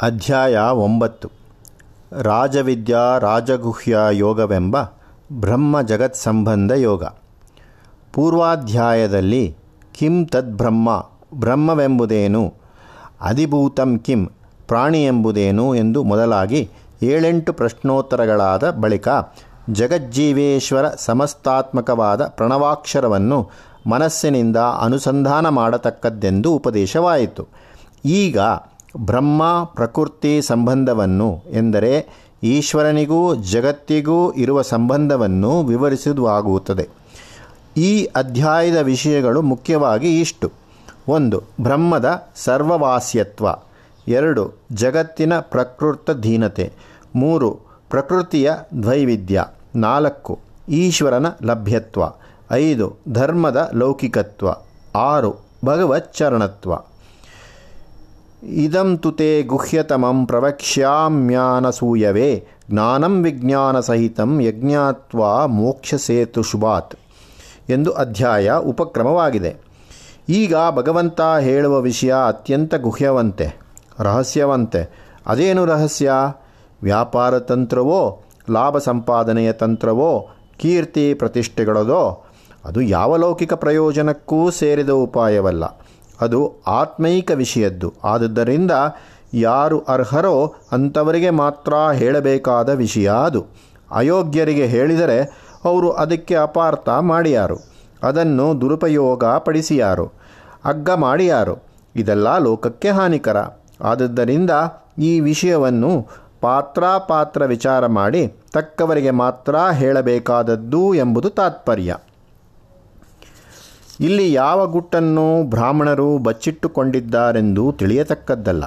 ಅಧ್ಯಾಯ ಒಂಬತ್ತು. ರಾಜವಿದ್ಯಾ ರಾಜಗುಹ್ಯ ಯೋಗವೆಂಬ ಬ್ರಹ್ಮ ಜಗತ್ ಸಂಬಂಧ ಯೋಗ. ಪೂರ್ವಾಧ್ಯಾಯದಲ್ಲಿ ಕಿಂ ತದ್ಬ್ರಹ್ಮ ಬ್ರಹ್ಮವೆಂಬುದೇನು, ಅಧಿಭೂತಂ ಕಿಂ ಪ್ರಾಣಿ ಎಂಬುದೇನು ಎಂದು ಮೊದಲಾಗಿ ಏಳೆಂಟು ಪ್ರಶ್ನೋತ್ತರಗಳಾದ ಬಳಿಕ ಜಗಜ್ಜೀವೇಶ್ವರ ಸಮಸ್ತಾತ್ಮಕವಾದ ಪ್ರಣವಾಕ್ಷರವನ್ನು ಮನಸ್ಸಿನಿಂದ ಅನುಸಂಧಾನ ಮಾಡತಕ್ಕದ್ದೆಂದು ಉಪದೇಶವಾಯಿತು. ಈಗ ಬ್ರಹ್ಮ ಪ್ರಕೃತಿ ಸಂಬಂಧವನ್ನು ಎಂದರೆ ಈಶ್ವರನಿಗೂ ಜಗತ್ತಿಗೂ ಇರುವ ಸಂಬಂಧವನ್ನು ವಿವರಿಸುವಾಗುತ್ತದೆ ಈ ಅಧ್ಯಾಯದ ವಿಷಯಗಳು ಮುಖ್ಯವಾಗಿ ಇಷ್ಟು. ಒಂದು, ಬ್ರಹ್ಮದ ಸರ್ವವಾಸ್ಯತ್ವ. ಎರಡು, ಜಗತ್ತಿನ ಪ್ರಕೃತಧೀನತೆ ಮೂರು, ಪ್ರಕೃತಿಯ ದ್ವೈವಿಧ್ಯ. ನಾಲ್ಕು, ಈಶ್ವರನ ಲಭ್ಯತ್ವ. ಐದು, ಧರ್ಮದ ಲೌಕಿಕತ್ವ. ಆರು, ಭಗವಚ್ಚರಣತ್ವ. ಇದಂ ತುತೆ ಗುಹ್ಯತಮಂ ಪ್ರವಕ್ಷ್ಯಾಮ್ಯಾನಸೂಯವೇ, ಜ್ಞಾನಂ ವಿಜ್ಞಾನ ಸಹಿತಂ ಯಜ್ಞಾತ್ವ ಮೋಕ್ಷ ಸೇತು ಶುಭಾತ್ ಎಂದು ಅಧ್ಯಾಯ ಉಪಕ್ರಮವಾಗಿದೆ. ಈಗ ಭಗವಂತ ಹೇಳುವ ವಿಷಯ ಅತ್ಯಂತ ಗುಹ್ಯವಂತೆ, ರಹಸ್ಯವಂತೆ. ಅದೇನು ರಹಸ್ಯ? ವ್ಯಾಪಾರ ತಂತ್ರವೋ, ಲಾಭ ಸಂಪಾದನೆಯ ತಂತ್ರವೋ, ಕೀರ್ತಿ ಪ್ರತಿಷ್ಠೆಗಳದೋ? ಅದು ಯಾವ ಲೌಕಿಕ ಪ್ರಯೋಜನಕ್ಕೂ ಸೇರಿದ ಉಪಾಯವಲ್ಲ. ಅದು ಆತ್ಮೈಕ ವಿಷಯದ್ದು. ಆದುದರಿಂದ ಯಾರು ಅರ್ಹರೋ ಅಂಥವರಿಗೆ ಮಾತ್ರ ಹೇಳಬೇಕಾದ ವಿಷಯ ಅದು. ಅಯೋಗ್ಯರಿಗೆ ಹೇಳಿದರೆ ಅವರು ಅದಕ್ಕೆ ಅಪಾರ್ಥ ಮಾಡಿಯಾರು. ಅದನ್ನು ದುರುಪಯೋಗ ಪಡಿಸಿಯಾರು ಅಗ್ಗ ಮಾಡಿಯಾರು. ಇದೆಲ್ಲ ಲೋಕಕ್ಕೆ ಹಾನಿಕರ. ಆದದ್ದರಿಂದ ಈ ವಿಷಯವನ್ನು ಪಾತ್ರಾಪಾತ್ರ ವಿಚಾರ ಮಾಡಿ ತಕ್ಕವರಿಗೆ ಮಾತ್ರ ಹೇಳಬೇಕಾದದ್ದು ಎಂಬುದು ತಾತ್ಪರ್ಯ. ಇಲ್ಲಿ ಯಾವ ಗುಟ್ಟನ್ನು ಬ್ರಾಹ್ಮಣರು ಬಚ್ಚಿಟ್ಟುಕೊಂಡಿದ್ದಾರೆಂದು ತಿಳಿಯತಕ್ಕದ್ದಲ್ಲ.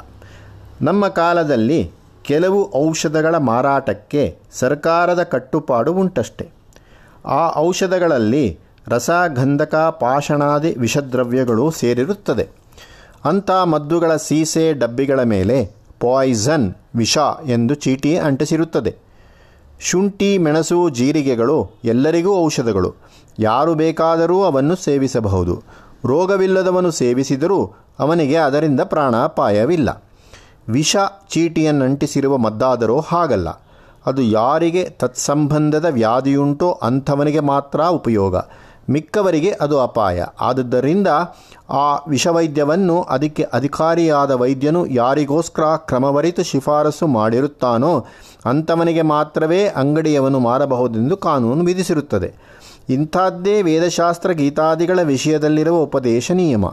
ನಮ್ಮ ಕಾಲದಲ್ಲಿ ಕೆಲವು ಔಷಧಗಳ ಮಾರಾಟಕ್ಕೆ ಸರ್ಕಾರದ ಕಟ್ಟುಪಾಡು ಉಂಟಷ್ಟೆ. ಆ ಔಷಧಗಳಲ್ಲಿ ರಸ ಗಂಧಕ ಪಾಷಣಾದಿ ವಿಷದ್ರವ್ಯಗಳು ಸೇರಿರುತ್ತದೆ. ಅಂಥ ಮದ್ದುಗಳ ಸೀಸೆ ಡಬ್ಬಿಗಳ ಮೇಲೆ ಪಾಯ್ಸನ್ ವಿಷ ಎಂದು ಚೀಟಿ ಅಂಟಿಸಿರುತ್ತದೆ. ಶುಂಠಿ, ಮೆಣಸು, ಜೀರಿಗೆಗಳು ಎಲ್ಲರಿಗೂ ಔಷಧಗಳು. ಯಾರು ಬೇಕಾದರೂ ಅವನ್ನು ಸೇವಿಸಬಹುದು. ರೋಗವಿಲ್ಲದವನು ಸೇವಿಸಿದರೂ ಅವನಿಗೆ ಅದರಿಂದ ಪ್ರಾಣಾಪಾಯವಿಲ್ಲ. ವಿಷ ಚೀಟಿಯನ್ನಂಟಿಸಿರುವ ಮದ್ದಾದರೂ ಹಾಗಲ್ಲ. ಅದು ಯಾರಿಗೆ ತತ್ಸಂಬಂಧದ ವ್ಯಾಧಿಯುಂಟೋ ಅಂಥವನಿಗೆ ಮಾತ್ರ ಉಪಯೋಗ. ಮಿಕ್ಕವರಿಗೆ ಅದು ಅಪಾಯ. ಆದುದರಿಂದ ಆ ವಿಷವೈದ್ಯವನ್ನು ಅದಕ್ಕೆ ಅಧಿಕಾರಿಯಾದ ವೈದ್ಯನು ಯಾರಿಗೋಸ್ಕರ ಕ್ರಮವರಿತು ಶಿಫಾರಸು ಮಾಡಿರುತ್ತಾನೋ ಅಂಥವನಿಗೆ ಮಾತ್ರವೇ ಅಂಗಡಿಯವನು ಮಾರಬಹುದೆಂದು ಕಾನೂನು ವಿಧಿಸಿರುತ್ತದೆ. ಇಂಥದ್ದೇ ವೇದಶಾಸ್ತ್ರ ಗೀತಾದಿಗಳ ವಿಷಯದಲ್ಲಿರುವ ಉಪದೇಶ ನಿಯಮ.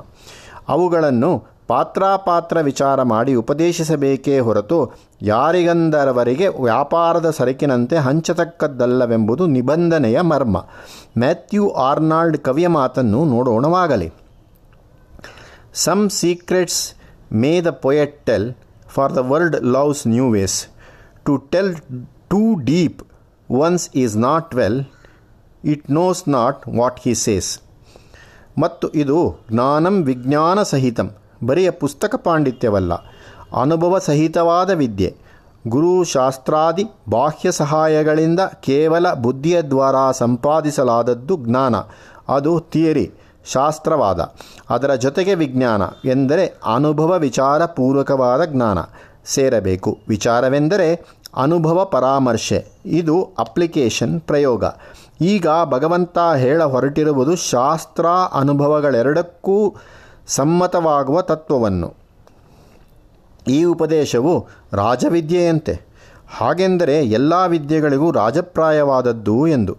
ಅವುಗಳನ್ನು ಪಾತ್ರಾಪಾತ್ರ ವಿಚಾರ ಮಾಡಿ ಉಪದೇಶಿಸಬೇಕೇ ಹೊರತು ಯಾರಿಗಂದರವರಿಗೆ ವ್ಯಾಪಾರದ ಸರಕಿನಂತೆ ಹಂಚತಕ್ಕದ್ದಲ್ಲವೆಂಬುದು ನಿಬಂಧನೆಯ ಮರ್ಮ. ಮ್ಯಾಥ್ಯೂ ಆರ್ನಾಲ್ಡ್ ಕವಿಯ ಮಾತನ್ನು ನೋಡೋಣವಾಗಲಿ. Some secrets may the poet tell for the world loves new ways. To tell too deep ones is not well, it knows not what he says. ಮತ್ತು ಇದು ಜ್ಞಾನಂ ವಿಜ್ಞಾನ ಸಹಿತಂ. ಬರೆಯ ಪುಸ್ತಕ ಪಾಂಡಿತ್ಯವಲ್ಲ. ಅನುಭವ ಸಹಿತವಾದ ವಿದ್ಯೆ. ಗುರು ಶಾಸ್ತ್ರಾದಿ ಬಾಹ್ಯ ಸಹಾಯಗಳಿಂದ ಕೇವಲ ಬುದ್ಧಿಯ ದ್ವಾರ ಸಂಪಾದಿಸಲಾದದ್ದು ಜ್ಞಾನ. ಅದು ಥಿಯರಿ, ಶಾಸ್ತ್ರವಾದ. ಅದರ ಜೊತೆಗೆ ವಿಜ್ಞಾನ ಎಂದರೆ ಅನುಭವ ವಿಚಾರಪೂರ್ವಕವಾದ ಜ್ಞಾನ. ಸೇರಬೇಕು. ವಿಚಾರವೆಂದರೆ ಅನುಭವ ಪರಾಮರ್ಶೆ. ಇದು ಅಪ್ಲಿಕೇಶನ್ ಪ್ರಯೋಗ. ಈಗ ಭಗವಂತ ಹೇಳ ಹೊರಟಿರುವುದು ಶಾಸ್ತ್ರ ಅನುಭವಗಳೆರಡಕ್ಕೂ ಸಮ್ಮತವಾಗುವ ತತ್ವವನ್ನು. ಈ ಉಪದೇಶವು ರಾಜವಿದ್ಯೆಯಂತೆ. ಹಾಗೆಂದರೆ ಎಲ್ಲ ವಿದ್ಯೆಗಳಿಗೂ ರಾಜಪ್ರಾಯವಾದದ್ದು ಎಂದು.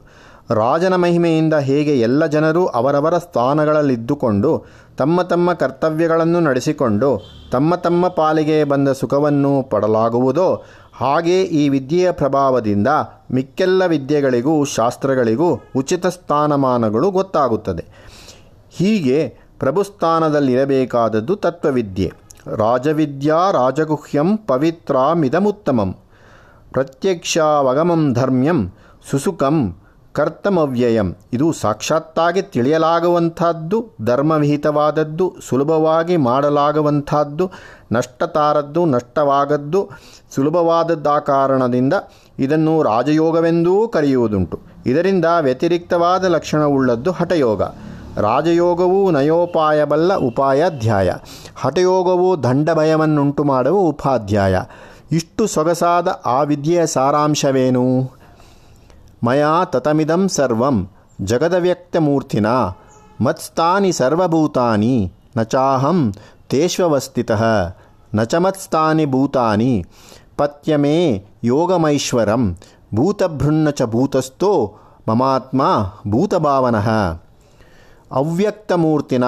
ರಾಜನ ಮಹಿಮೆಯಿಂದ ಹೇಗೆ ಎಲ್ಲ ಜನರು ಅವರವರ ಸ್ಥಾನಗಳಲ್ಲಿದ್ದುಕೊಂಡು, ತಮ್ಮ ತಮ್ಮ ಕರ್ತವ್ಯಗಳನ್ನು ನಡೆಸಿಕೊಂಡು, ತಮ್ಮ ತಮ್ಮ ಪಾಲಿಗೆ ಬಂದ ಸುಖವನ್ನು ಪಡಲಾಗುವುದೋ, ಹಾಗೆ ಈ ವಿದ್ಯೆಯ ಪ್ರಭಾವದಿಂದ ಮಿಕ್ಕೆಲ್ಲ ವಿದ್ಯೆಗಳಿಗೂ, ಶಾಸ್ತ್ರಗಳಿಗೂ ಉಚಿತ ಸ್ಥಾನಮಾನಗಳು ಗೊತ್ತಾಗುತ್ತದೆ. ಹೀಗೆ ಪ್ರಭುಸ್ಥಾನದಲ್ಲಿರಬೇಕಾದದ್ದು ತತ್ವವಿದ್ಯೆ. ರಾಜವಿದ್ಯಾ ರಾಜಗುಹ್ಯಂ ಪವಿತ್ರಾಮಿದಮುತ್ತಮಂ. ಪ್ರತ್ಯಕ್ಷಾವಗಮಂ ಧರ್ಮ್ಯಂ ಸುಸುಖಂ ಕರ್ತಮವ್ಯಯಂ. ಇದು ಸಾಕ್ಷಾತ್ತಾಗಿ ತಿಳಿಯಲಾಗುವಂಥದ್ದು, ಧರ್ಮವಿಹಿತವಾದದ್ದು, ಸುಲಭವಾಗಿ ಮಾಡಲಾಗುವಂಥದ್ದು, ನಷ್ಟತಾರದ್ದು, ನಷ್ಟವಾಗದ್ದು, ಸುಲಭವಾದದ್ದ ಕಾರಣದಿಂದ ಇದನ್ನು ರಾಜಯೋಗವೆಂದೂ ಕರೆಯುವುದುಂಟು. ಇದರಿಂದ ವ್ಯತಿರಿಕ್ತವಾದ ಲಕ್ಷಣವುಳ್ಳದ್ದು ಹಠಯೋಗ. ರಾಜಯೋಗವು ನಯೋಪಾಯಬಲ್ಲ ಉಪಾಯಾಧ್ಯಾಯ. ಹಠಯೋಗವು ದಂಡಭಯವನ್ನುಂಟು ಮಾಡುವ ಉಪಾಧ್ಯಾಯ. ಇಷ್ಟು ಸೊಗಸಾದ ಆ ವಿದ್ಯೆಯ ಸಾರಾಂಶವೇನು? ಮಯಾ ತತಮಿದಂ ಸರ್ವಂ ಜಗದವ್ಯಕ್ತಮೂರ್ತಿನ. ಮತ್ಸ್ತಾನಿ ಸರ್ವಭೂತಾನಿ. ನ ಚಾಹಂ ತೇಷ್ವವಸ್ಥಿತಃ. ನ ಚ ಮತ್ಸ್ಥಾನಿ ಭೂತಾನಿ. ಪತ್ಯಮೇ ಯೋಗಮೈಶ್ವರಂ. ಭೂತಭೃನ್ನ ಚ ಭೂತಸ್ಥೋ ಮಮಾತ್ಮ ಭೂತಭಾವನಃ. ಅವ್ಯಕ್ತಮೂರ್ತಿನ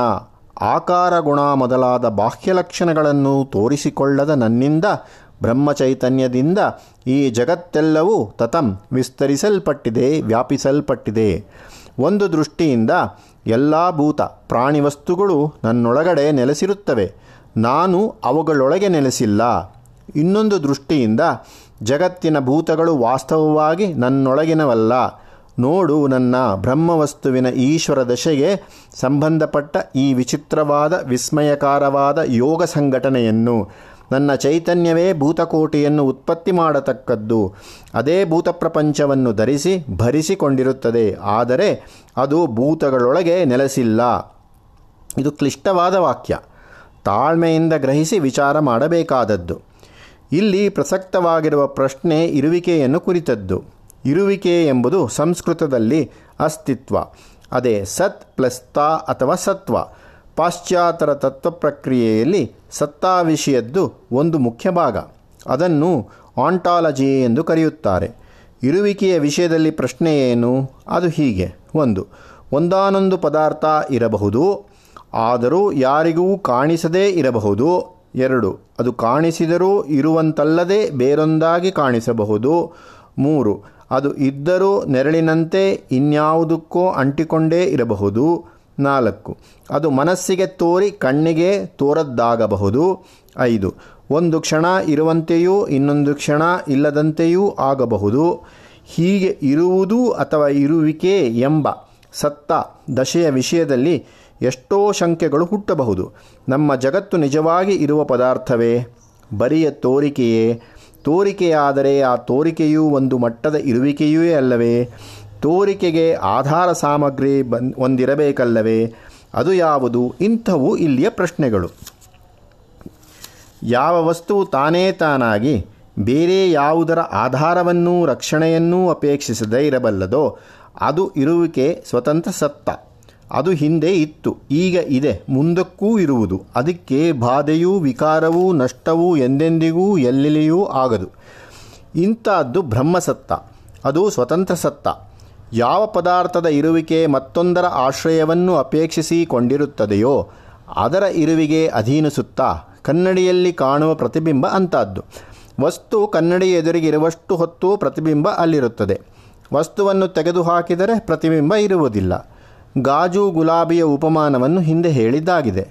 ಆಕಾರ ಗುಣ ಮೊದಲಾದ ಬಾಹ್ಯ ಲಕ್ಷಣಗಳನ್ನು ತೋರಿಸಿಕೊಳ್ಳದ ನನ್ನಿಂದ, ಬ್ರಹ್ಮಚೈತನ್ಯದಿಂದ ಈ ಜಗತ್ತೆಲ್ಲವೂ ತತಂ ವಿಸ್ತರಿಸಲ್ಪಟ್ಟಿದೆ, ವ್ಯಾಪಿಸಲ್ಪಟ್ಟಿದೆ. ಒಂದು ದೃಷ್ಟಿಯಿಂದ ಎಲ್ಲ ಭೂತ ಪ್ರಾಣಿ ವಸ್ತುಗಳು ನನ್ನೊಳಗಡೆ ನೆಲೆಸಿರುತ್ತವೆ. ನಾನು ಅವುಗಳೊಳಗೆ ನೆಲೆಸಿಲ್ಲ. ಇನ್ನೊಂದು ದೃಷ್ಟಿಯಿಂದ ಜಗತ್ತಿನ ಭೂತಗಳು ವಾಸ್ತವವಾಗಿ ನನ್ನೊಳಗಿನವಲ್ಲ. ನೋಡು ನನ್ನ ಬ್ರಹ್ಮವಸ್ತುವಿನ ಈಶ್ವರ ದಶೆಗೆ ಸಂಬಂಧಪಟ್ಟ ಈ ವಿಚಿತ್ರವಾದ, ವಿಸ್ಮಯಕಾರವಾದ ಯೋಗ ಸಂಘಟನೆಯನ್ನು, ನನ್ನ ಚೈತನ್ಯವೇ ಭೂತಕೋಟಿಯನ್ನು ಉತ್ಪತ್ತಿ ಮಾಡತಕ್ಕದ್ದು, ಅದೇ ಭೂತ ಪ್ರಪಂಚವನ್ನು ಧರಿಸಿ, ಭರಿಸಿಕೊಂಡಿರುತ್ತದೆ, ಆದರೆ ಅದು ಭೂತಗಳೊಳಗೆ ನೆಲೆಸಿಲ್ಲ. ಇದು ಕ್ಲಿಷ್ಟವಾದ ವಾಕ್ಯ. ತಾಳ್ಮೆಯಿಂದ ಗ್ರಹಿಸಿ ವಿಚಾರ ಮಾಡಬೇಕಾದದ್ದು. ಇಲ್ಲಿ ಪ್ರಸಕ್ತವಾಗಿರುವ ಪ್ರಶ್ನೆ ಇರುವಿಕೆಯನ್ನು ಕುರಿತದ್ದು. ಇರುವಿಕೆ ಎಂಬುದು ಸಂಸ್ಕೃತದಲ್ಲಿ ಅಸ್ತಿತ್ವ. ಅದೇ ಸತ್ ಪ್ಲಸ್ ತಾ ಅಥವಾ ಸತ್ವ. ಪಾಶ್ಚಾತ್ಯರ ತತ್ವ ಪ್ರಕ್ರಿಯೆಯಲ್ಲಿ ಸತ್ತಾ ವಿಷಯದ್ದು ಒಂದು ಮುಖ್ಯ ಭಾಗ. ಅದನ್ನು ಆಂಟಾಲಜಿ ಎಂದು ಕರೆಯುತ್ತಾರೆ. ಇರುವಿಕೆಯ ವಿಷಯದಲ್ಲಿ ಪ್ರಶ್ನೆ ಏನು? ಅದು ಹೀಗೆ. ಒಂದು, ಒಂದಾನೊಂದು ಪದಾರ್ಥ ಇರಬಹುದು. ಆದರೂ ಯಾರಿಗೂ ಕಾಣಿಸದೇ ಇರಬಹುದು. ಎರಡು, ಅದು ಕಾಣಿಸಿದರೂ ಇರುವಂತಲ್ಲದೆ ಬೇರೊಂದಾಗಿ ಕಾಣಿಸಬಹುದು. ಮೂರು ಅದು ಇದ್ದರೂ ನೆರಳಿನಂತೆ ಇನ್ಯಾವುದಕ್ಕೋ ಅಂಟಿಕೊಂಡೇ ಇರಬಹುದು. ನಾಲ್ಕು. ಅದು ಮನಸ್ಸಿಗೆ ತೋರಿ ಕಣ್ಣಿಗೆ ತೋರದ್ದಾಗಬಹುದು. ಐದು. ಒಂದು ಕ್ಷಣ ಇರುವಂತೆಯೂ ಇನ್ನೊಂದು ಕ್ಷಣ ಇಲ್ಲದಂತೆಯೂ ಆಗಬಹುದು. ಹೀಗೆ ಇರುವುದು ಅಥವಾ ಇರುವಿಕೆ ಎಂಬ ಸತ್ತ ದಶೆಯ ವಿಷಯದಲ್ಲಿ ಎಷ್ಟೋ ಶಂಕೆಗಳು ಹುಟ್ಟಬಹುದು. ನಮ್ಮ ಜಗತ್ತು ನಿಜವಾಗಿ ಇರುವ ಪದಾರ್ಥವೇ? ಬರಿಯ ತೋರಿಕೆಯೇ? ತೋರಿಕೆಯಾದರೆ ಆ ತೋರಿಕೆಯೂ ಒಂದು ಮಟ್ಟದ ಇರುವಿಕೆಯೂ ಅಲ್ಲವೇ? ತೋರಿಕೆಗೆ ಆಧಾರ ಸಾಮಗ್ರಿ ಬನ್, ಒಂದಿರಬೇಕಲ್ಲವೇ? ಅದು ಯಾವುದು? ಇಂಥವು ಇಲ್ಲಿಯ ಪ್ರಶ್ನೆಗಳು. ಯಾವ ವಸ್ತು ತಾನೇ ತಾನಾಗಿ ಬೇರೆ ಯಾವುದರ ಆಧಾರವನ್ನೂ ರಕ್ಷಣೆಯನ್ನೂ ಅಪೇಕ್ಷಿಸದೇ ಇರಬಲ್ಲದೋ, ಅದು ಇರುವಿಕೆ ಸ್ವತಂತ್ರ ಸತ್ತ. ಅದು ಹಿಂದೆ ಇತ್ತು. ಈಗ ಇದೆ. ಮುಂದಕ್ಕೂ ಇರುವುದು. ಅದಕ್ಕೆ ಬಾಧೆಯೂ ವಿಕಾರವೂ ನಷ್ಟವೂ ಎಂದೆಂದಿಗೂ ಎಲ್ಲೆಲ್ಲಿಯೂ ಆಗದು. ಇಂಥದ್ದು ಬ್ರಹ್ಮಸತ್ತ. ಅದು ಸ್ವತಂತ್ರ ಸತ್ತ. ಯಾವ ಪದಾರ್ಥದ ಇರುವಿಕೆ ಮತ್ತೊಂದರ ಆಶ್ರಯವನ್ನು ಅಪೇಕ್ಷಿಸಿಕೊಂಡಿರುತ್ತದೆಯೋ, ಅದರ ಇರುವಿಗೆ ಅಧೀನಿಸುತ್ತಾ ಕನ್ನಡಿಯಲ್ಲಿ ಕಾಣುವ ಪ್ರತಿಬಿಂಬ ಅಂತಹದ್ದು ವಸ್ತು ಕನ್ನಡಿ ಎದುರಿಗಿರುವಷ್ಟು ಹೊತ್ತು ಪ್ರತಿಬಿಂಬ ಅಲ್ಲಿರುತ್ತದೆ. ವಸ್ತುವನ್ನು ತೆಗೆದುಹಾಕಿದರೆ ಪ್ರತಿಬಿಂಬ ಇರುವುದಿಲ್ಲ. ಗಾಜು ಗುಲಾಬಿಯ ಉಪಮಾನವನ್ನು ಹಿಂದೆ ಹೇಳಿದ್ದಾಗಿದೆ.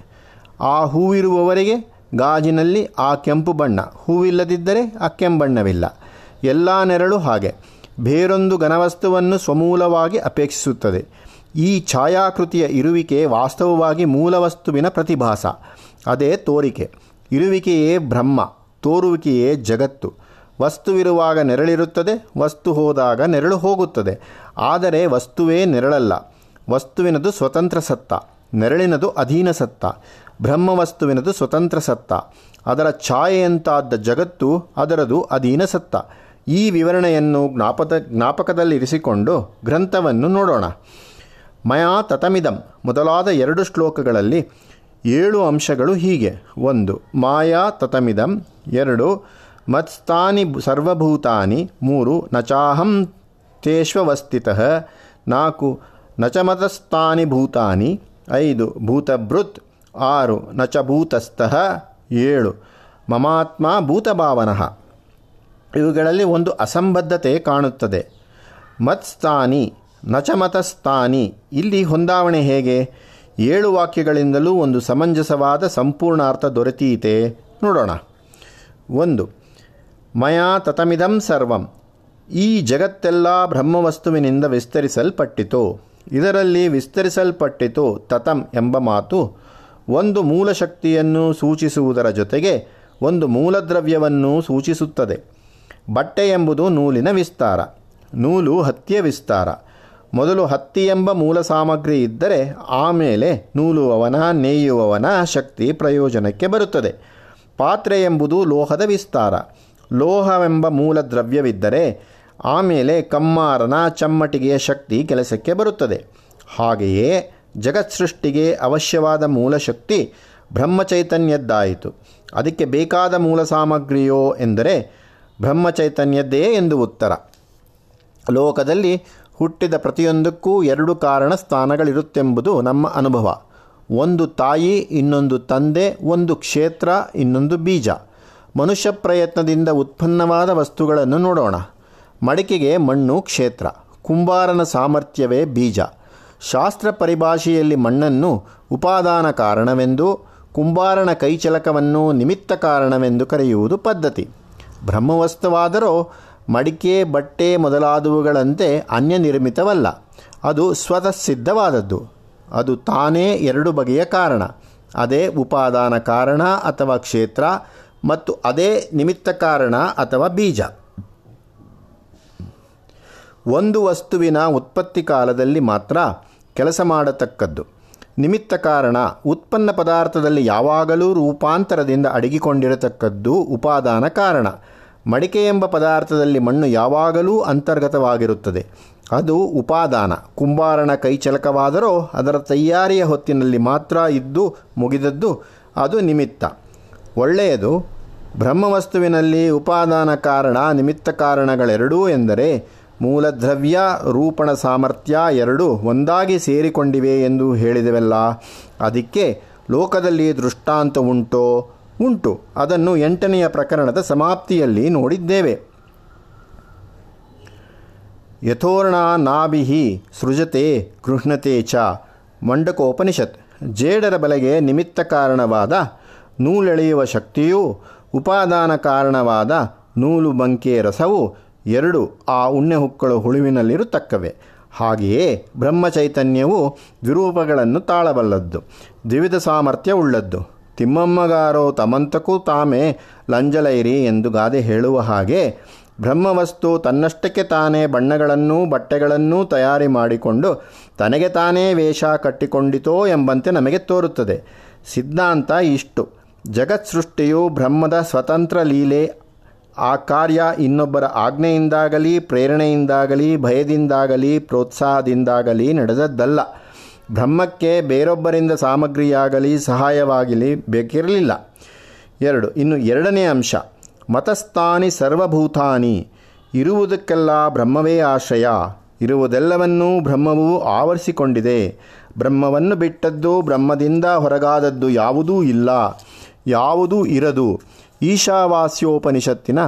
ಆ ಹೂವಿರುವವರೆಗೆ ಗಾಜಿನಲ್ಲಿ ಆ ಕೆಂಪು ಬಣ್ಣ. ಹೂವಿಲ್ಲದಿದ್ದರೆ ಆ ಕೆಂಬಣ್ಣವಿಲ್ಲ. ಎಲ್ಲ ನೆರಳು ಹಾಗೆ. ಬೇರೊಂದು ಘನವಸ್ತುವನ್ನು ಸ್ವಮೂಲವಾಗಿ ಅಪೇಕ್ಷಿಸುತ್ತದೆ. ಈ ಛಾಯಾಕೃತಿಯ ಇರುವಿಕೆ ವಾಸ್ತವವಾಗಿ ಮೂಲವಸ್ತುವಿನ ಪ್ರತಿಭಾಸ. ಅದೇ ತೋರಿಕೆ. ಇರುವಿಕೆಯೇ ಬ್ರಹ್ಮ, ತೋರುವಿಕೆಯೇ ಜಗತ್ತು. ವಸ್ತುವಿರುವಾಗ ನೆರಳಿರುತ್ತದೆ, ವಸ್ತು ಹೋದಾಗ ನೆರಳು ಹೋಗುತ್ತದೆ. ಆದರೆ ವಸ್ತುವೇ ನೆರಳಲ್ಲ. ವಸ್ತುವಿನದು ಸ್ವತಂತ್ರ ಸತ್ತ, ನೆರಳಿನದು ಅಧೀನ ಸತ್ತ, ಬ್ರಹ್ಮವಸ್ತುವಿನದು ಸ್ವತಂತ್ರ ಸತ್ತ, ಅದರ ಛಾಯೆಯಂತಾದ ಜಗತ್ತು ಅದರದು ಅಧೀನ ಸತ್ತ. ಈ ವಿವರಣೆಯನ್ನು ಜ್ಞಾಪದ, ಜ್ಞಾಪಕದಲ್ಲಿರಿಸಿಕೊಂಡು ಗ್ರಂಥವನ್ನು ನೋಡೋಣ. ಮಯಾ ತತಮಿದಂ ಮೊದಲಾದ ಎರಡು ಶ್ಲೋಕಗಳಲ್ಲಿ ಏಳು ಅಂಶಗಳು ಹೀಗೆ. ಒಂದು, ಮಾಯಾ ತತಮಿದಂ. ಎರಡು, ಮತ್ಸ್ತಾನಿ ಸರ್ವಭೂತಾನಿ. ಮೂರು, ನಚಾಹಂ ತೇಶ್ವವಸ್ಥಿತಃ ನಾಲ್ಕು ನಚಮತಸ್ಥಾನಿ ಭೂತಾನಿ, ಐದು, ಭೂತಭೃತ್, ಆರು ನಚ ಭೂತಸ್ಥಃ, ಏಳು, ಮಮಾತ್ಮ ಭೂತಭಾವನಃ. ಇವುಗಳಲ್ಲಿ ಒಂದು ಅಸಂಬದ್ಧತೆ ಕಾಣುತ್ತದೆ. ಮತ್ಸ್ಥಾನಿ ನಚಮತಸ್ಥಾನಿ ಇಲ್ಲಿ ಹೊಂದಾವಣೆ ಹೇಗೆ? ಏಳು ವಾಕ್ಯಗಳಿಂದಲೂ ಒಂದು ಸಮಂಜಸವಾದ ಸಂಪೂರ್ಣ ಅರ್ಥ ದೊರೆತೀತೆ ನೋಡೋಣ. ಒಂದು, ಮಯಾ ತತಮಿದಂ ಸರ್ವಂ, ಈ ಜಗತ್ತೆಲ್ಲ ಬ್ರಹ್ಮವಸ್ತುವಿನಿಂದ ವಿಸ್ತರಿಸಲ್ಪಟ್ಟಿತು. ಇದರಲ್ಲಿ ವಿಸ್ತರಿಸಲ್ಪಟ್ಟಿತು ತತಂ ಎಂಬ ಮಾತು. ಒಂದು ಮೂಲ ಶಕ್ತಿಯನ್ನು ಸೂಚಿಸುವುದರ ಜೊತೆಗೆ ಒಂದು ಮೂಲದ್ರವ್ಯವನ್ನು ಸೂಚಿಸುತ್ತದೆ. ಬಟ್ಟೆ ಎಂಬುದು ನೂಲಿನ ವಿಸ್ತಾರ. ನೂಲು ಹತ್ತಿಯ ವಿಸ್ತಾರ. ಮೊದಲು ಹತ್ತಿ ಎಂಬ ಮೂಲ ಸಾಮಗ್ರಿ ಇದ್ದರೆ ಆಮೇಲೆ ನೂಲುವವನ, ನೇಯುವವನ ಶಕ್ತಿ ಪ್ರಯೋಜನಕ್ಕೆ ಬರುತ್ತದೆ. ಪಾತ್ರೆ ಎಂಬುದು ಲೋಹದ ವಿಸ್ತಾರ. ಲೋಹವೆಂಬ ಮೂಲ ದ್ರವ್ಯವಿದ್ದರೆ ಆಮೇಲೆ ಕಮ್ಮಾರನ ಚಮ್ಮಟಿಗೆಯ ಶಕ್ತಿ ಕೆಲಸಕ್ಕೆ ಬರುತ್ತದೆ. ಹಾಗೆಯೇ ಜಗತ್ ಸೃಷ್ಟಿಗೆ ಅವಶ್ಯವಾದ ಮೂಲ ಶಕ್ತಿ ಬ್ರಹ್ಮಚೈತನ್ಯದ್ದಾಯಿತು. ಅದಕ್ಕೆ ಬೇಕಾದ ಮೂಲ ಸಾಮಗ್ರಿಯೋ ಎಂದರೆ ಬ್ರಹ್ಮಚೈತನ್ಯದ್ದೇ ಎಂದು ಉತ್ತರ. ಲೋಕದಲ್ಲಿ ಹುಟ್ಟಿದ ಪ್ರತಿಯೊಂದಕ್ಕೂ ಎರಡು ಕಾರಣ ಸ್ಥಾನಗಳಿರುತ್ತೆಂಬುದು ನಮ್ಮ ಅನುಭವ. ಒಂದು ತಾಯಿ, ಇನ್ನೊಂದು ತಂದೆ, ಒಂದು ಕ್ಷೇತ್ರ, ಇನ್ನೊಂದು ಬೀಜ. ಮನುಷ್ಯ ಪ್ರಯತ್ನದಿಂದ ಉತ್ಪನ್ನವಾದ ವಸ್ತುಗಳನ್ನು ನೋಡೋಣ. ಮಡಿಕೆಗೆ ಮಣ್ಣು ಕ್ಷೇತ್ರ. ಕುಂಬಾರನ ಸಾಮರ್ಥ್ಯವೇ ಬೀಜ. ಶಾಸ್ತ್ರ ಪರಿಭಾಷೆಯಲ್ಲಿ ಮಣ್ಣನ್ನು ಉಪಾದಾನ ಕಾರಣವೆಂದು, ಕುಂಬಾರನ ಕೈಚಲಕವನ್ನು ನಿಮಿತ್ತ ಕಾರಣವೆಂದು ಕರೆಯುವುದು ಪದ್ಧತಿ. ಬ್ರಹ್ಮವಸ್ತುವಾದರೂ ಮಡಿಕೆ, ಬಟ್ಟೆ ಮೊದಲಾದವುಗಳಂತೆ ಅನ್ಯ ನಿರ್ಮಿತವಲ್ಲ ಅದು ಸ್ವತಃ ಸಿದ್ಧವಾದದ್ದು. ಅದು ತಾನೇ ಎರಡು ಬಗೆಯ ಕಾರಣ. ಅದೇ ಉಪಾದಾನ ಕಾರಣ ಅಥವಾ ಕ್ಷೇತ್ರ ಮತ್ತು ಅದೇ ನಿಮಿತ್ತ ಕಾರಣ ಅಥವಾ ಬೀಜ. ಒಂದು ವಸ್ತುವಿನ ಉತ್ಪತ್ತಿ ಕಾಲದಲ್ಲಿ ಮಾತ್ರ ಕೆಲಸ ಮಾಡತಕ್ಕದ್ದು. ನಿಮಿತ್ತ ಕಾರಣ ಉತ್ಪನ್ನ ಪದಾರ್ಥದಲ್ಲಿ ಯಾವಾಗಲೂ ರೂಪಾಂತರದಿಂದ ಅಡಗಿಕೊಂಡಿರತಕ್ಕದ್ದು ಉಪಾದಾನ ಕಾರಣ. ಮಡಿಕೆ ಎಂಬ ಪದಾರ್ಥದಲ್ಲಿ ಮಣ್ಣು ಯಾವಾಗಲೂ ಅಂತರ್ಗತವಾಗಿರುತ್ತದೆ. ಅದು ಉಪಾದಾನ. ಕುಂಬಾರನ ಕೈಚಲಕವಾದರೂ ಅದರ ತಯಾರಿಯ ಹೊತ್ತಿನಲ್ಲಿ ಮಾತ್ರ ಇದ್ದು ಮುಗಿದದ್ದು ಅದು ನಿಮಿತ್ತ. ಒಳ್ಳೆಯದು. ಬ್ರಹ್ಮವಸ್ತುವಿನಲ್ಲಿ ಉಪಾದಾನ ಕಾರಣ ನಿಮಿತ್ತ ಕಾರಣಗಳೆರಡೂ ಎಂದರೆ ಮೂಲದ್ರವ್ಯ, ರೂಪಣ ಸಾಮರ್ಥ್ಯ ಎರಡು ಒಂದಾಗಿ ಸೇರಿಕೊಂಡಿವೆ ಎಂದು ಹೇಳಿದೆವಲ್ಲ. ಅದಕ್ಕೆ ಲೋಕದಲ್ಲಿ ದೃಷ್ಟಾಂತ ಉಂಟೋ? ಉಂಟು. ಅದನ್ನು ಎಂಟನೆಯ ಪ್ರಕರಣದ ಸಮಾಪ್ತಿಯಲ್ಲಿ ನೋಡಿದ್ದೇವೆ. ಯಥೋರ್ಣ ನಾಭಿಹಿ ಸೃಜತೆ ಗೃಹ್ಣತೆ ಚ. ಮಂಡಕೋಪನಿಷತ್. ಜೇಡರ ಬಲೆಗೆ ನಿಮಿತ್ತ ಕಾರಣವಾದ ನೂಲೆಳೆಯುವ ಶಕ್ತಿಯು, ಉಪಾದಾನ ಕಾರಣವಾದ ನೂಲು ಬಂಕೆ ರಸವು ಎರಡು ಆ ಉಣ್ಣೆ ಹುಕ್ಕಳು ಹುಳುವಿನಲ್ಲಿರತಕ್ಕವೆ. ಹಾಗೆಯೇ ಬ್ರಹ್ಮಚೈತನ್ಯವು ದ್ವಿರೂಪಗಳನ್ನು ತಾಳಬಲ್ಲದ್ದು, ದ್ವಿವಿಧ ಸಾಮರ್ಥ್ಯ ಉಳ್ಳದ್ದು. ತಿಮ್ಮಮ್ಮಗಾರೋ ತಮಂತಕ್ಕೂ ತಾಮೇ ಲಂಜಲೈರಿ ಎಂದು ಗಾದೆ ಹೇಳುವ ಹಾಗೆ ಬ್ರಹ್ಮವಸ್ತು ತನ್ನಷ್ಟಕ್ಕೆ ತಾನೇ ಬಣ್ಣಗಳನ್ನೂ ಬಟ್ಟೆಗಳನ್ನೂ ತಯಾರಿ ಮಾಡಿಕೊಂಡು ತನಗೆ ತಾನೇ ವೇಷ ಕಟ್ಟಿಕೊಂಡಿತೋ ಎಂಬಂತೆ ನಮಗೆ ತೋರುತ್ತದೆ. ಸಿದ್ಧಾಂತ ಇಷ್ಟು. ಜಗತ್ಸೃಷ್ಟಿಯು ಬ್ರಹ್ಮದ ಸ್ವತಂತ್ರ ಲೀಲೆ ಆ ಕಾರ್ಯ ಇನ್ನೊಬ್ಬರ ಆಜ್ಞೆಯಿಂದಾಗಲಿ, ಪ್ರೇರಣೆಯಿಂದಾಗಲಿ, ಭಯದಿಂದಾಗಲಿ, ಪ್ರೋತ್ಸಾಹದಿಂದಾಗಲಿ ನಡೆದದ್ದಲ್ಲ. ಬ್ರಹ್ಮಕ್ಕೆ ಬೇರೊಬ್ಬರಿಂದ ಸಾಮಗ್ರಿಯಾಗಲಿ, ಸಹಾಯವಾಗಲಿ ಬೇಕಿರಲಿಲ್ಲ. ಎರಡು, ಇನ್ನು ಎರಡನೇ ಅಂಶ. ಮತಸ್ಥಾನಿ ಸರ್ವಭೂತಾನಿ. ಇರುವುದಕ್ಕೆಲ್ಲ ಬ್ರಹ್ಮವೇ ಆಶ್ರಯ. ಇರುವುದೆಲ್ಲವನ್ನೂ ಬ್ರಹ್ಮವು ಆವರಿಸಿಕೊಂಡಿದೆ. ಬ್ರಹ್ಮವನ್ನು ಬಿಟ್ಟದ್ದು ಬ್ರಹ್ಮದಿಂದ ಹೊರಗಾದದ್ದು ಯಾವುದೂ ಇಲ್ಲ. ಯಾವುದೂ ಇರದು. ಈಶಾವಾಸ್ಯೋಪನಿಷತ್ತಿನ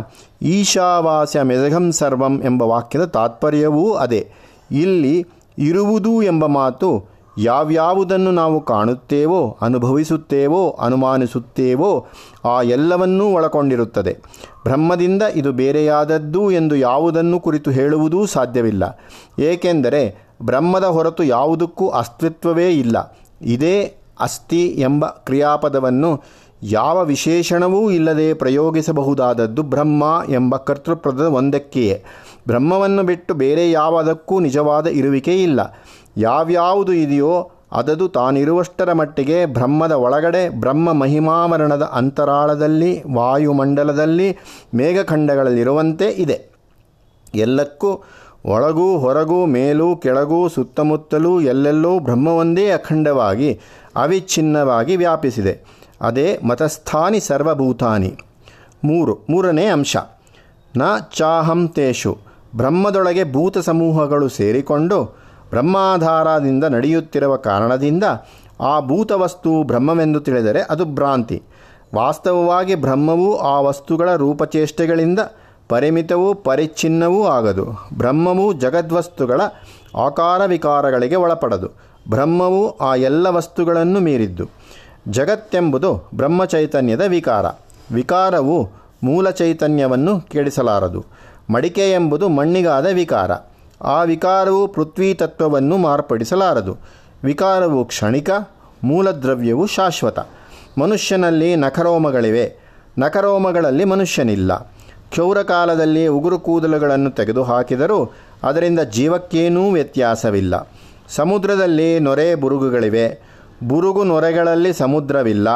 ಈಶಾವಾಸ್ಯ ಮೆದಗಂ ಸರ್ವಂ ಎಂಬ ವಾಕ್ಯದ ತಾತ್ಪರ್ಯವೂ ಅದೇ. ಇಲ್ಲಿ ಇರುವುದು ಎಂಬ ಮಾತು ಯಾವ್ಯಾವುದನ್ನು ನಾವು ಕಾಣುತ್ತೇವೋ, ಅನುಭವಿಸುತ್ತೇವೋ, ಅನುಮಾನಿಸುತ್ತೇವೋ, ಆ ಎಲ್ಲವನ್ನೂ ಒಳಗೊಂಡಿರುತ್ತದೆ. ಬ್ರಹ್ಮದಿಂದ ಇದು ಬೇರೆಯಾದದ್ದು ಎಂದು ಯಾವುದನ್ನು ಕುರಿತು ಹೇಳುವುದೂ ಸಾಧ್ಯವಿಲ್ಲ. ಏಕೆಂದರೆ ಬ್ರಹ್ಮದ ಹೊರತು ಯಾವುದಕ್ಕೂ ಅಸ್ತಿತ್ವವೇ ಇಲ್ಲ. ಇದೇ ಅಸ್ಥಿ ಎಂಬ ಕ್ರಿಯಾಪದವನ್ನು ಯಾವ ವಿಶೇಷಣವೂ ಇಲ್ಲದೆ ಪ್ರಯೋಗಿಸಬಹುದಾದದ್ದು ಬ್ರಹ್ಮ ಎಂಬ ಕರ್ತೃಪದದ ಒಂದಕ್ಕೆಯೇ. ಬ್ರಹ್ಮವನ್ನು ಬಿಟ್ಟು ಬೇರೆ ಯಾವುದಕ್ಕೂ ನಿಜವಾದ ಇರುವಿಕೆ ಇಲ್ಲ. ಯಾವ್ಯಾವುದು ಇದೆಯೋ ಅದದು ತಾನಿರುವಷ್ಟರ ಮಟ್ಟಿಗೆ ಬ್ರಹ್ಮದ ಒಳಗಡೆ ಬ್ರಹ್ಮ ಮಹಿಮಾವರಣದ ಅಂತರಾಳದಲ್ಲಿ, ವಾಯುಮಂಡಲದಲ್ಲಿ, ಮೇಘಖಂಡಗಳಲ್ಲಿರುವಂತೆ ಇದೆ. ಎಲ್ಲಕ್ಕೂ ಒಳಗೂ ಹೊರಗೂ ಮೇಲೂ ಕೆಳಗೂ ಸುತ್ತಮುತ್ತಲೂ ಎಲ್ಲೆಲ್ಲೂ ಬ್ರಹ್ಮವೊಂದೇ ಅಖಂಡವಾಗಿ, ಅವಿಚ್ಛಿನ್ನವಾಗಿ ವ್ಯಾಪಿಸಿದೆ. ಅದೇ ಮತಸ್ಥಾನಿ ಸರ್ವಭೂತಾನಿ. ಮೂರು, ಮೂರನೇ ಅಂಶ. ನ ಚಾಹಂ ತೇಷು. ಬ್ರಹ್ಮದೊಳಗೆ ಭೂತ ಸಮೂಹಗಳು ಸೇರಿಕೊಂಡು ಬ್ರಹ್ಮಾಧಾರದಿಂದ ನಡೆಯುತ್ತಿರುವ ಕಾರಣದಿಂದ ಆ ಭೂತವಸ್ತು ಬ್ರಹ್ಮವೆಂದು ತಿಳಿದರೆ ಅದು ಭ್ರಾಂತಿ. ವಾಸ್ತವವಾಗಿ ಬ್ರಹ್ಮವು ಆ ವಸ್ತುಗಳ ರೂಪಚೇಷ್ಟೆಗಳಿಂದ ಪರಿಮಿತವೂ ಪರಿಚ್ಛಿನ್ನವೂ ಆಗದು. ಬ್ರಹ್ಮವು ಜಗದ್ವಸ್ತುಗಳ ಆಕಾರ ವಿಕಾರಗಳಿಗೆ ಒಳಪಡದು. ಬ್ರಹ್ಮವು ಆ ಎಲ್ಲ ವಸ್ತುಗಳನ್ನು ಮೀರಿದ್ದು. ಜಗತ್ತೆಂಬುದು ಬ್ರಹ್ಮಚೈತನ್ಯದ ವಿಕಾರ. ವಿಕಾರವು ಮೂಲ ಚೈತನ್ಯವನ್ನು ಕೆಡಿಸಲಾರದು. ಮಡಿಕೆ ಎಂಬುದು ಮಣ್ಣಿಗಾದ ವಿಕಾರ. ಆ ವಿಕಾರವು ಪೃಥ್ವಿ ತತ್ವವನ್ನು ಮಾರ್ಪಡಿಸಲಾರದು. ವಿಕಾರವು ಕ್ಷಣಿಕ, ಮೂಲದ್ರವ್ಯವು ಶಾಶ್ವತ. ಮನುಷ್ಯನಲ್ಲಿ ನಖರೋಮಗಳಿವೆ. ನಖರೋಮಗಳಲ್ಲಿ ಮನುಷ್ಯನಿಲ್ಲ. ಕ್ಷೌರ ಕಾಲದಲ್ಲಿ ಉಗುರು ಕೂದಲುಗಳನ್ನು ತೆಗೆದುಹಾಕಿದರೂ ಅದರಿಂದ ಜೀವಕ್ಕೇನೂ ವ್ಯತ್ಯಾಸವಿಲ್ಲ. ಸಮುದ್ರದಲ್ಲಿ ನೊರೆ, ಬುರುಗುಗಳಿವೆ. ಬುರುಗು ನೊರೆಗಳಲ್ಲಿ ಸಮುದ್ರವಿಲ್ಲ.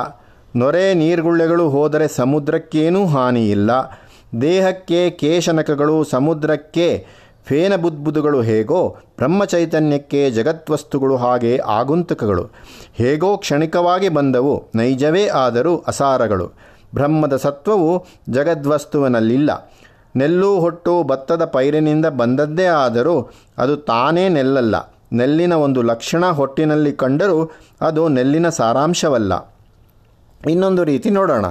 ನೊರೆ ನೀರ್ಗುಳ್ಳೆಗಳು ಹೋದರೆ ಸಮುದ್ರಕ್ಕೇನೂ ಹಾನಿಯಿಲ್ಲ. ದೇಹಕ್ಕೆ ಕೇಶನಕಗಳು, ಸಮುದ್ರಕ್ಕೆ ಫೇನಬುದ್ಬುದುಗಳು ಹೇಗೋ, ಬ್ರಹ್ಮಚೈತನ್ಯಕ್ಕೆ ಜಗತ್ವಸ್ತುಗಳು ಹಾಗೆ ಆಗುಂತಕಗಳು. ಹೇಗೋ ಕ್ಷಣಿಕವಾಗಿ ಬಂದವು, ನೈಜವೇ ಆದರೂ ಅಸಾರಗಳು. ಬ್ರಹ್ಮದ ಸತ್ವವು ಜಗದ್ವಸ್ತುವಿನಲ್ಲಿಲ್ಲ. ನೆಲ್ಲು ಹೊಟ್ಟು ಭತ್ತದ ಪೈರಿನಿಂದ ಬಂದದ್ದೇ ಆದರೂ ಅದು ತಾನೇ ನೆಲ್ಲಲ್ಲ. ನೆಲ್ಲಿನ ಒಂದು ಲಕ್ಷಣ ಹೊಟ್ಟಿನಲ್ಲಿ ಕಂಡರೂ ಅದು ನೆಲ್ಲಿನ ಸಾರಾಂಶವಲ್ಲ. ಇನ್ನೊಂದು ರೀತಿ ನೋಡೋಣ.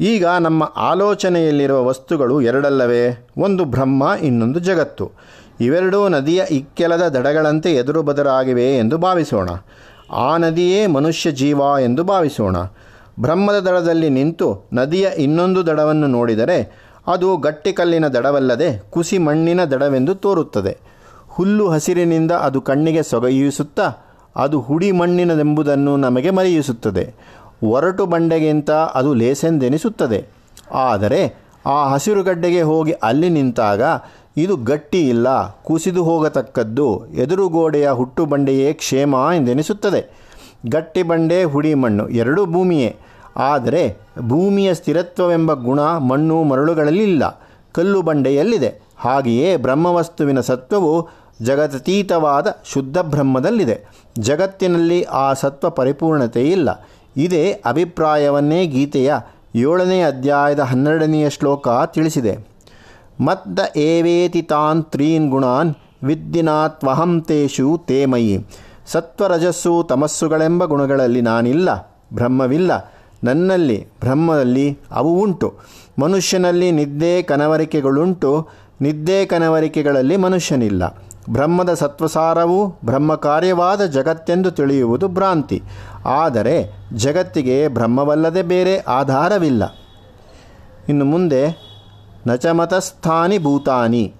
ಈಗ ನಮ್ಮ ಆಲೋಚನೆಯಲ್ಲಿರುವ ವಸ್ತುಗಳು ಎರಡಲ್ಲವೇ? ಒಂದು ಬ್ರಹ್ಮ, ಇನ್ನೊಂದು ಜಗತ್ತು. ಇವೆರಡೂ ನದಿಯ ಇಕ್ಕೆಲದ ದಡಗಳಂತೆ ಎದುರು ಬದರಾಗಿವೆ ಎಂದು ಭಾವಿಸೋಣ. ಆ ನದಿಯೇ ಮನುಷ್ಯ ಜೀವ ಎಂದು ಭಾವಿಸೋಣ. ಬ್ರಹ್ಮದ ದಡದಲ್ಲಿ ನಿಂತು ನದಿಯ ಇನ್ನೊಂದು ದಡವನ್ನು ನೋಡಿದರೆ ಅದು ಗಟ್ಟಿಕಲ್ಲಿನ ದಡವಲ್ಲದೆ ಕುಸಿ ಮಣ್ಣಿನ ದಡವೆಂದು ತೋರುತ್ತದೆ. ಹುಲ್ಲು ಹಸಿರಿನಿಂದ ಅದು ಕಣ್ಣಿಗೆ ಸೊಗಯಿಸುತ್ತಾ, ಅದು ಹುಡಿ ಮಣ್ಣಿನದೆಂಬುದನ್ನು ನಮಗೆ ಮರೆಯಿಸುತ್ತದೆ. ಒರಟು ಬಂಡೆಗಿಂತ ಅದು ಲೇಸೆಂದೆನಿಸುತ್ತದೆ. ಆದರೆ ಆ ಹಸಿರುಗಡ್ಡೆಗೆ ಹೋಗಿ ಅಲ್ಲಿ ನಿಂತಾಗ ಇದು ಗಟ್ಟಿ ಇಲ್ಲ, ಕುಸಿದು ಹೋಗತಕ್ಕದ್ದು ಎದುರುಗೋಡೆಯ ಹುಟ್ಟು ಬಂಡೆಯೇ ಕ್ಷೇಮ ಎಂದೆನಿಸುತ್ತದೆ. ಗಟ್ಟಿ ಬಂಡೆ, ಹುಡಿ ಮಣ್ಣು ಎರಡೂ ಭೂಮಿಯೇ. ಆದರೆ ಭೂಮಿಯ ಸ್ಥಿರತ್ವವೆಂಬ ಗುಣ ಮಣ್ಣು ಮರಳುಗಳಲ್ಲಿ ಇಲ್ಲ ಕಲ್ಲು ಬಂಡೆಯಲ್ಲಿದೆ. ಹಾಗೆಯೇ ಬ್ರಹ್ಮವಸ್ತುವಿನ ಸತ್ವವು ಜಗದತೀತವಾದ ಶುದ್ಧ ಬ್ರಹ್ಮದಲ್ಲಿದೆ. ಜಗತ್ತಿನಲ್ಲಿ ಆ ಸತ್ವ ಪರಿಪೂರ್ಣತೆ ಇಲ್ಲ ಇದೇ ಅಭಿಪ್ರಾಯವನ್ನೇ ಗೀತೆಯ ಏಳನೇ ಅಧ್ಯಾಯದ ಹನ್ನೆರಡನೆಯ ಶ್ಲೋಕ ತಿಳಿಸಿದೆ. ಮದ್ದ ಏವೇತಿ ತಾನ್ ತ್ರೀನ್ ಗುಣಾನ್ ವಿದ್ಯಿನಾತ್ವಹಂ ತೇಷು ತೇಮಯಿ ಸತ್ವರಜಸ್ಸು ತಮಸ್ಸುಗಳೆಂಬ ಗುಣಗಳಲ್ಲಿ ನಾನಿಲ್ಲ, ಬ್ರಹ್ಮವಿಲ್ಲ. ನನ್ನಲ್ಲಿ, ಬ್ರಹ್ಮದಲ್ಲಿ ಅವು ಉಂಟು. ಮನುಷ್ಯನಲ್ಲಿ ನಿದ್ದೆ ಕನವರಿಕೆಗಳುಂಟು, ನಿದ್ದೆ ಕನವರಿಕೆಗಳಲ್ಲಿ ಮನುಷ್ಯನಿಲ್ಲ. ಬ್ರಹ್ಮದ ಸತ್ವಸಾರವು ಬ್ರಹ್ಮ ಕಾರ್ಯವಾದ ಜಗತ್ತೆಂದು ತಿಳಿಯುವುದು ಭ್ರಾಂತಿ. ಆದರೆ ಜಗತ್ತಿಗೆ ಬ್ರಹ್ಮವಲ್ಲದೆ ಬೇರೆ ಆಧಾರವಿಲ್ಲ. ಇನ್ನು ಮುಂದೆ ನಚಮತಸ್ಥಾನಿ ಭೂತಾನಿ.